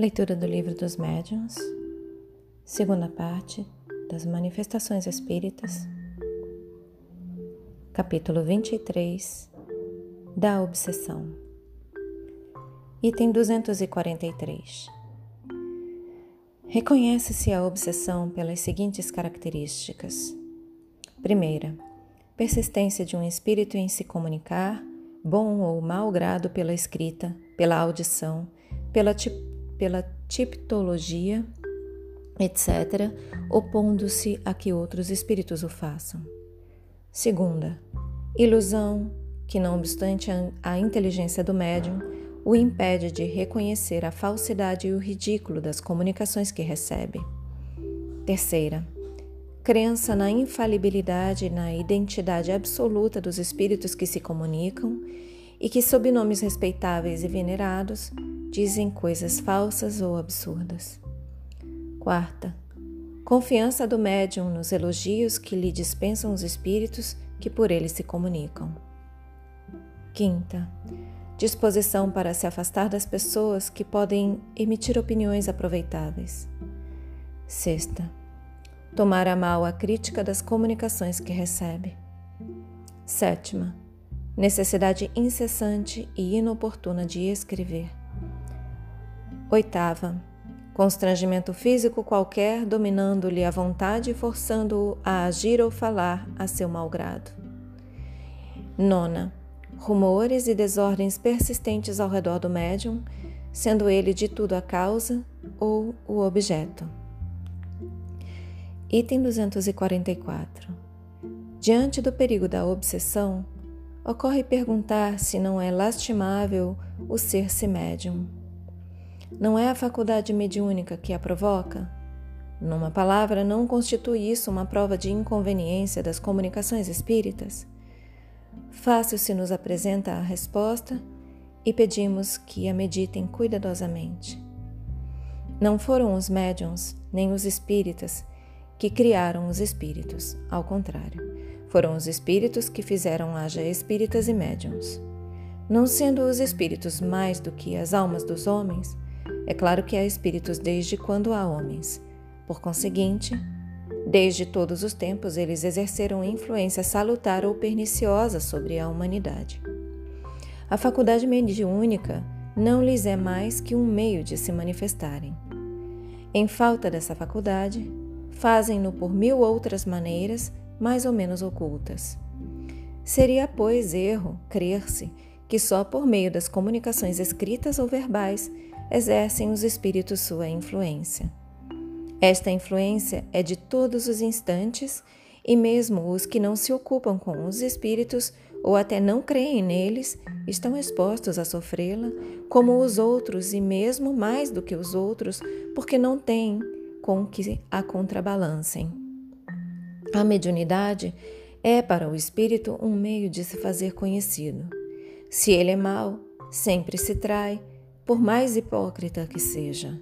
Leitura do Livro dos Médiuns, segunda parte das Manifestações Espíritas, capítulo 23 da Obsessão, item 243. Reconhece-se a obsessão pelas seguintes características: primeira, persistência de um espírito em se comunicar, bom ou mau grado pela escrita, pela audição, pela pela tipologia, etc., opondo-se a que outros espíritos o façam. Segunda, ilusão que, não obstante a inteligência do médium, o impede de reconhecer a falsidade e o ridículo das comunicações que recebe. Terceira, crença na infalibilidade e na identidade absoluta dos espíritos que se comunicam e que, sob nomes respeitáveis e venerados, dizem coisas falsas ou absurdas. Quarta, confiança do médium nos elogios que lhe dispensam os espíritos que por ele se comunicam. Quinta, disposição para se afastar das pessoas que podem emitir opiniões aproveitáveis. Sexta, tomar a mal a crítica das comunicações que recebe. Sétima, necessidade incessante e inoportuna de escrever. Oitava, constrangimento físico qualquer dominando-lhe a vontade e forçando-o a agir ou falar a seu malgrado. Nona, rumores e desordens persistentes ao redor do médium, sendo ele de tudo a causa ou o objeto. Item 244. Diante do perigo da obsessão, ocorre perguntar se não é lastimável o ser-se médium. Não é a faculdade mediúnica que a provoca? Numa palavra, não constitui isso uma prova de inconveniência das comunicações espíritas? Fácil se nos apresenta a resposta e pedimos que a meditem cuidadosamente. Não foram os médiums nem os espíritas que criaram os espíritos, ao contrário, foram os espíritos que fizeram haja espíritas e médiums. Não sendo os espíritos mais do que as almas dos homens, é claro que há espíritos desde quando há homens. Por conseguinte, desde todos os tempos eles exerceram influência salutar ou perniciosa sobre a humanidade. A faculdade mediúnica não lhes é mais que um meio de se manifestarem. Em falta dessa faculdade, fazem-no por mil outras maneiras, mais ou menos ocultas. Seria, pois, erro crer-se que só por meio das comunicações escritas ou verbais exercem os espíritos sua influência. Esta influência é de todos os instantes e mesmo os que não se ocupam com os espíritos ou até não creem neles estão expostos a sofrê-la, como os outros e mesmo mais do que os outros, porque não têm com que a contrabalancem. A mediunidade é para o espírito um meio de se fazer conhecido. Se ele é mau, sempre se trai, por mais hipócrita que seja.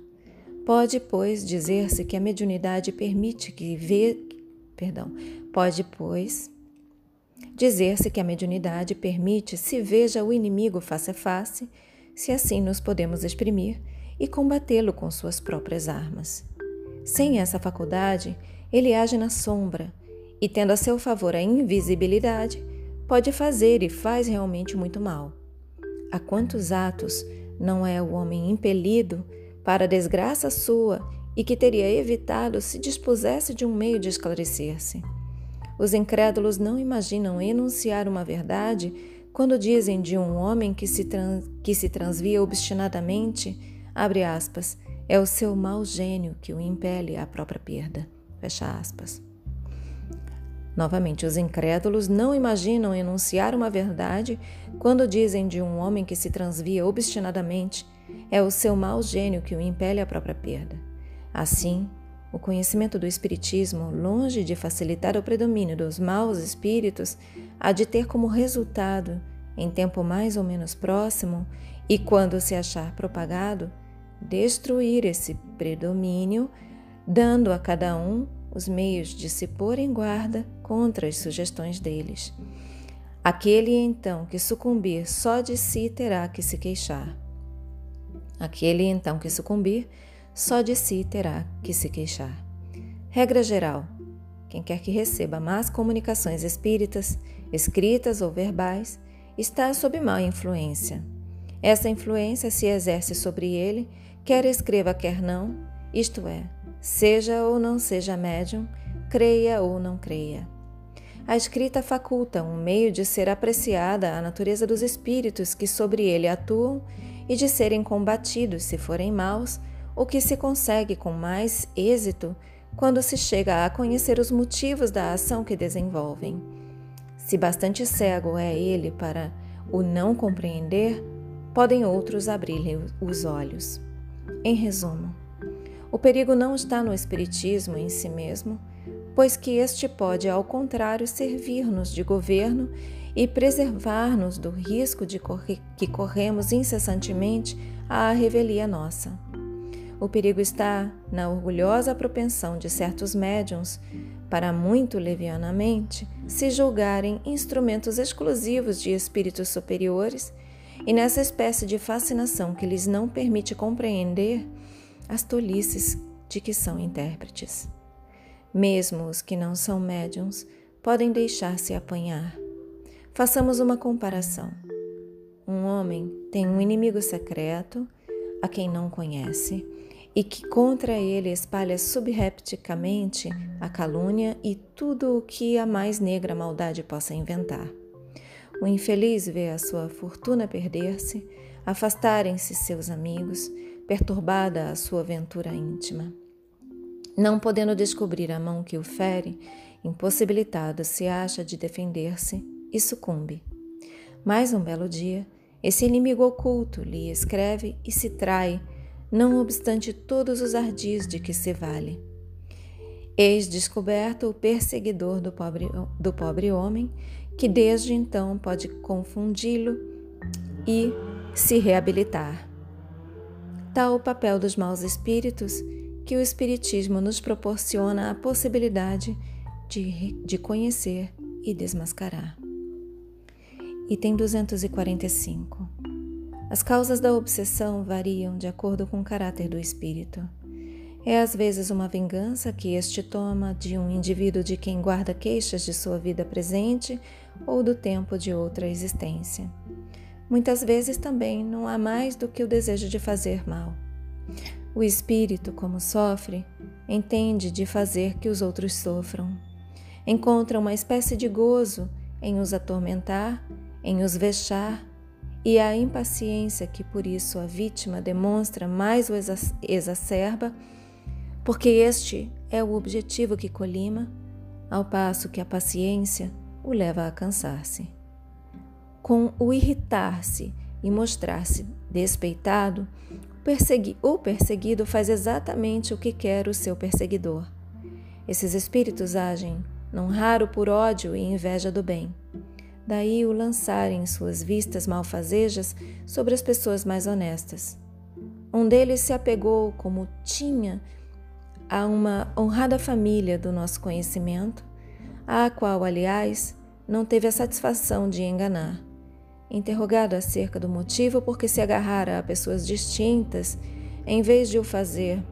Pode, pois, dizer-se que a mediunidade permite que vê, perdão, pode, pois, dizer-se que a mediunidade permite se veja o inimigo face a face, se assim nos podemos exprimir, e combatê-lo com suas próprias armas. Sem essa faculdade, ele age na sombra e, tendo a seu favor a invisibilidade, pode fazer e faz realmente muito mal. A quantos atos não é o homem impelido para a desgraça sua e que teria evitado se dispusesse de um meio de esclarecer-se. Os incrédulos não imaginam enunciar uma verdade quando dizem de um homem que se, trans, que se transvia obstinadamente, abre aspas, é o seu mau gênio que o impele à própria perda. Fecha aspas. Novamente, os incrédulos não imaginam enunciar uma verdade quando dizem de um homem que se transvia obstinadamente, é o seu mau gênio que o impele à própria perda. Assim, o conhecimento do Espiritismo, longe de facilitar o predomínio dos maus espíritos, há de ter como resultado, em tempo mais ou menos próximo, e quando se achar propagado, destruir esse predomínio, dando a cada um os meios de se pôr em guarda contra as sugestões deles. Aquele então que sucumbir só de si terá que se queixar. Aquele então que sucumbir, só de si terá que se queixar. Regra geral: quem quer que receba más comunicações espíritas, escritas ou verbais, está sob má influência. Essa influência se exerce sobre ele, quer escreva, quer não, isto é, seja ou não seja médium, creia ou não creia. A escrita faculta um meio de ser apreciada a natureza dos espíritos que sobre ele atuam e de serem combatidos se forem maus, o que se consegue com mais êxito quando se chega a conhecer os motivos da ação que desenvolvem. Se bastante cego é ele para o não compreender, podem outros abrir-lhe os olhos. Em resumo, o perigo não está no Espiritismo em si mesmo, pois que este pode, ao contrário, servir-nos de governo e preservar-nos do risco de correr, que corremos incessantemente à revelia nossa. O perigo está na orgulhosa propensão de certos médiums para muito levianamente se julgarem instrumentos exclusivos de espíritos superiores e nessa espécie de fascinação que lhes não permite compreender as tolices de que são intérpretes. Mesmo os que não são médiums podem deixar-se apanhar Façamos uma comparação. Um homem tem um inimigo secreto a quem não conhece e que contra ele espalha subrepticamente a calúnia e tudo o que a mais negra maldade possa inventar. O infeliz vê a sua fortuna perder-se, afastarem-se seus amigos, perturbada a sua aventura íntima. Não podendo descobrir a mão que o fere, impossibilitado se acha de defender-se e sucumbe. Mais um belo dia, esse inimigo oculto lhe escreve e se trai, não obstante todos os ardis de que se vale. Eis descoberto o perseguidor do pobre, do pobre homem, que desde então pode confundi-lo e se reabilitar. Tal o papel dos maus espíritos que o Espiritismo nos proporciona a possibilidade de, de conhecer e desmascarar. Item 245. As causas da obsessão variam de acordo com o caráter do espírito. É às vezes uma vingança que este toma de um indivíduo de quem guarda queixas de sua vida presente ou do tempo de outra existência. Muitas vezes também não há mais do que o desejo de fazer mal. O espírito, como sofre, entende de fazer que os outros sofram. Encontra uma espécie de gozo em os atormentar em os vexar e a impaciência que por isso a vítima demonstra mais o exacerba, porque este é o objetivo que colima, ao passo que a paciência o leva a cansar-se. Com o irritar-se e mostrar-se despeitado, o perseguido faz exatamente o que quer o seu perseguidor. Esses espíritos agem, não raro por ódio e inveja do bem daí o lançarem suas vistas malfazejas sobre as pessoas mais honestas. Um deles se apegou, como tinha, a uma honrada família do nosso conhecimento, à qual, aliás, não teve a satisfação de enganar. Interrogado acerca do motivo por que se agarrara a pessoas distintas, em vez de o fazer,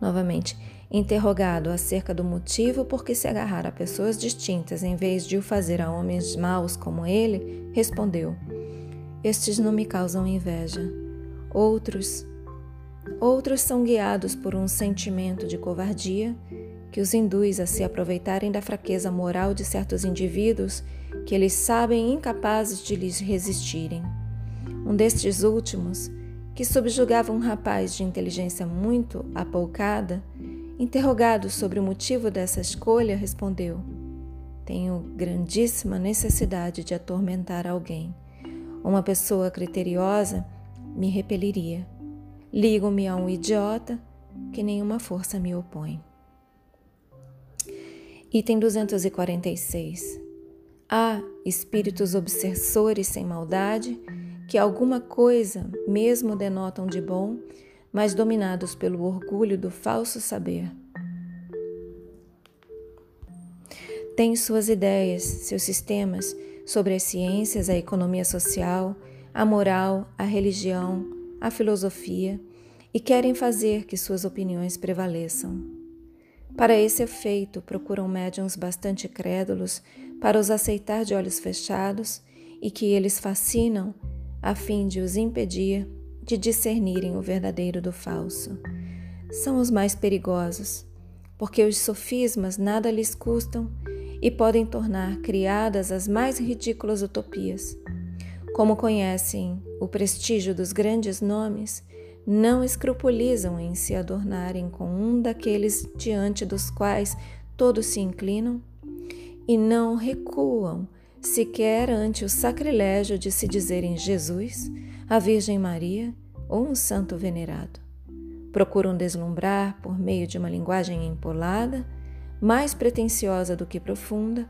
novamente, Interrogado acerca do motivo por que se agarrar a pessoas distintas em vez de o fazer a homens maus como ele, respondeu: Estes não me causam inveja. Outros, outros são guiados por um sentimento de covardia que os induz a se aproveitarem da fraqueza moral de certos indivíduos que eles sabem incapazes de lhes resistirem. Um destes últimos, que subjugava um rapaz de inteligência muito apoucada, Interrogado sobre o motivo dessa escolha, respondeu: Tenho grandíssima necessidade de atormentar alguém. Uma pessoa criteriosa me repeliria. Ligo-me a um idiota que nenhuma força me opõe. Item 246. Há espíritos obsessores sem maldade que alguma coisa mesmo denotam de bom mas dominados pelo orgulho do falso saber. Têm suas ideias, seus sistemas sobre as ciências, a economia social, a moral, a religião, a filosofia e querem fazer que suas opiniões prevaleçam. Para esse efeito, procuram médiums bastante crédulos para os aceitar de olhos fechados e que eles fascinam a fim de os impedir de discernirem o verdadeiro do falso. São os mais perigosos, porque os sofismas nada lhes custam e podem tornar criadas as mais ridículas utopias. Como conhecem o prestígio dos grandes nomes, não escrupulizam em se adornarem com um daqueles diante dos quais todos se inclinam e não recuam sequer ante o sacrilégio de se dizerem Jesus, a Virgem Maria ou um santo venerado. Procuram deslumbrar por meio de uma linguagem empolada, mais pretensiosa do que profunda,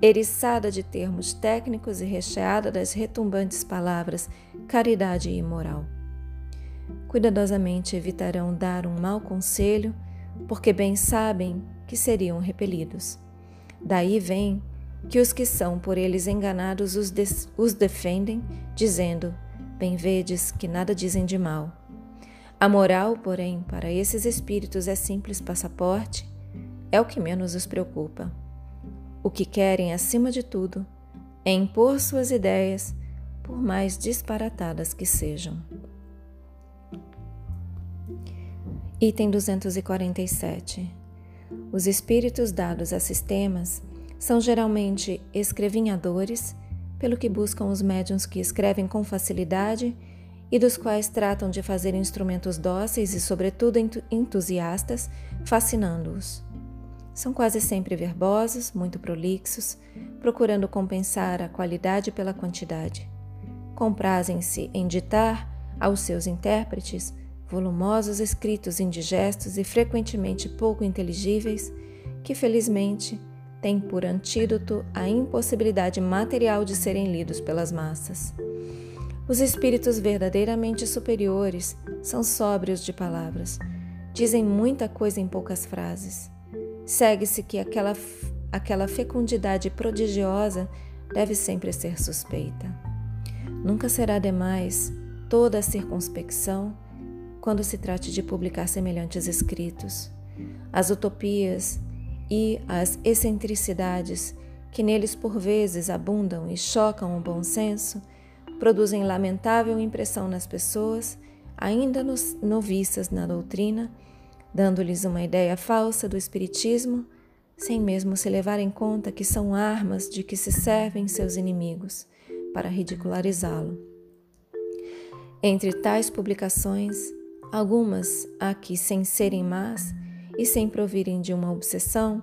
eriçada de termos técnicos e recheada das retumbantes palavras caridade e moral. Cuidadosamente evitarão dar um mau conselho, porque bem sabem que seriam repelidos. Daí vem que os que são por eles enganados os, os defendem, dizendo: Bem vedes que nada dizem de mal. A moral, porém, para esses espíritos é simples passaporte, é o que menos os preocupa. O que querem, acima de tudo, é impor suas ideias, por mais disparatadas que sejam. Item 247. Os espíritos dados a sistemas são geralmente escrevinhadores, pelo que buscam os médiuns que escrevem com facilidade e dos quais tratam de fazer instrumentos dóceis e, sobretudo, entusiastas, fascinando-os. São quase sempre verbosos, muito prolixos, procurando compensar a qualidade pela quantidade. Comprazem-se em ditar aos seus intérpretes volumosos escritos indigestos e frequentemente pouco inteligíveis, que felizmente têm por antídoto a impossibilidade material de serem lidos pelas massas. Os espíritos verdadeiramente superiores são sóbrios de palavras, dizem muita coisa em poucas frases. Segue-se que aquela, aquela fecundidade prodigiosa deve sempre ser suspeita. Nunca será demais toda a circunspecção quando se trate de publicar semelhantes escritos. As utopias e as excentricidades que neles por vezes abundam e chocam o bom senso, produzem lamentável impressão nas pessoas, ainda noviças na doutrina, dando-lhes uma ideia falsa do Espiritismo, sem mesmo se levar em conta que são armas de que se servem seus inimigos para ridicularizá-lo. Entre tais publicações, algumas que, sem serem más, e sem provirem de uma obsessão,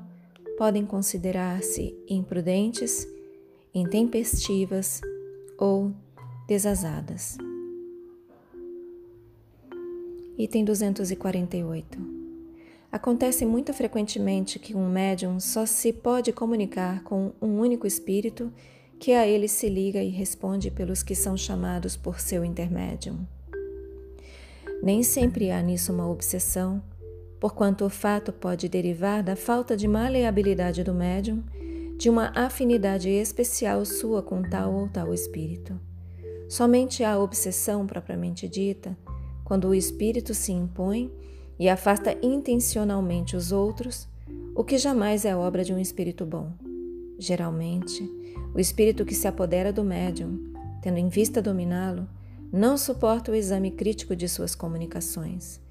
podem considerar-se imprudentes, intempestivas ou desazadas. Item 248. Acontece muito frequentemente que um médium só se pode comunicar com um único espírito que a ele se liga e responde pelos que são chamados por seu intermédium. Nem sempre há nisso uma obsessão, porquanto o fato pode derivar da falta de maleabilidade do médium, de uma afinidade especial sua com tal ou tal espírito. Somente há obsessão propriamente dita quando o espírito se impõe e afasta intencionalmente os outros, o que jamais é obra de um espírito bom. Geralmente, o espírito que se apodera do médium, tendo em vista dominá-lo, não suporta o exame crítico de suas comunicações.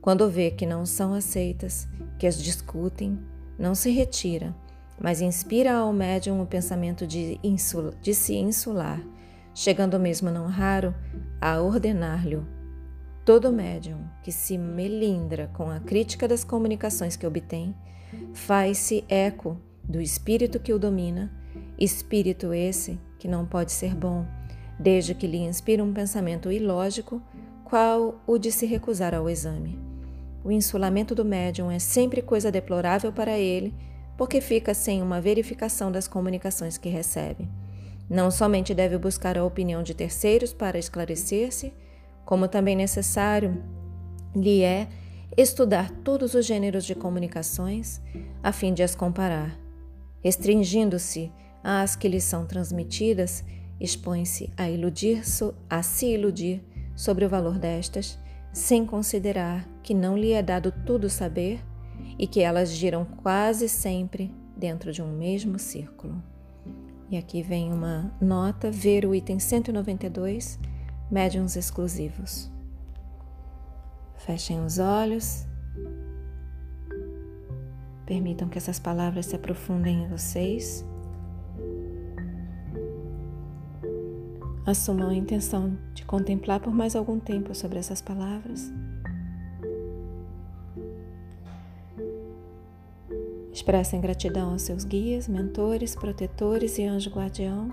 Quando vê que não são aceitas, que as discutem, não se retira, mas inspira ao médium o pensamento de, insul de se insular, chegando mesmo não raro a ordenar-lhe Todo médium que se melindra com a crítica das comunicações que obtém, faz-se eco do espírito que o domina, espírito esse que não pode ser bom, desde que lhe inspira um pensamento ilógico, qual o de se recusar ao exame. O insulamento do médium é sempre coisa deplorável para ele, porque fica sem uma verificação das comunicações que recebe. Não somente deve buscar a opinião de terceiros para esclarecer-se, como também necessário lhe é estudar todos os gêneros de comunicações a fim de as comparar. Restringindo-se às que lhe são transmitidas, expõe-se a iludir a se iludir sobre o valor destas, sem considerar que não lhe é dado tudo saber e que elas giram quase sempre dentro de um mesmo círculo. E aqui vem uma nota: ver o item 192, médiums exclusivos. Fechem os olhos. Permitam que essas palavras se aprofundem em vocês. Assumam a intenção de contemplar por mais algum tempo sobre essas palavras. Expressem gratidão aos seus guias, mentores, protetores e anjo guardião.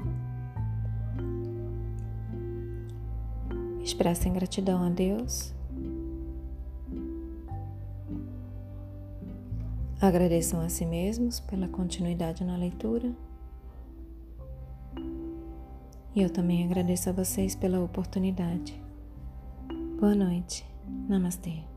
Expressem gratidão a Deus. Agradeçam a si mesmos pela continuidade na leitura. E eu também agradeço a vocês pela oportunidade. Boa noite. Namastê.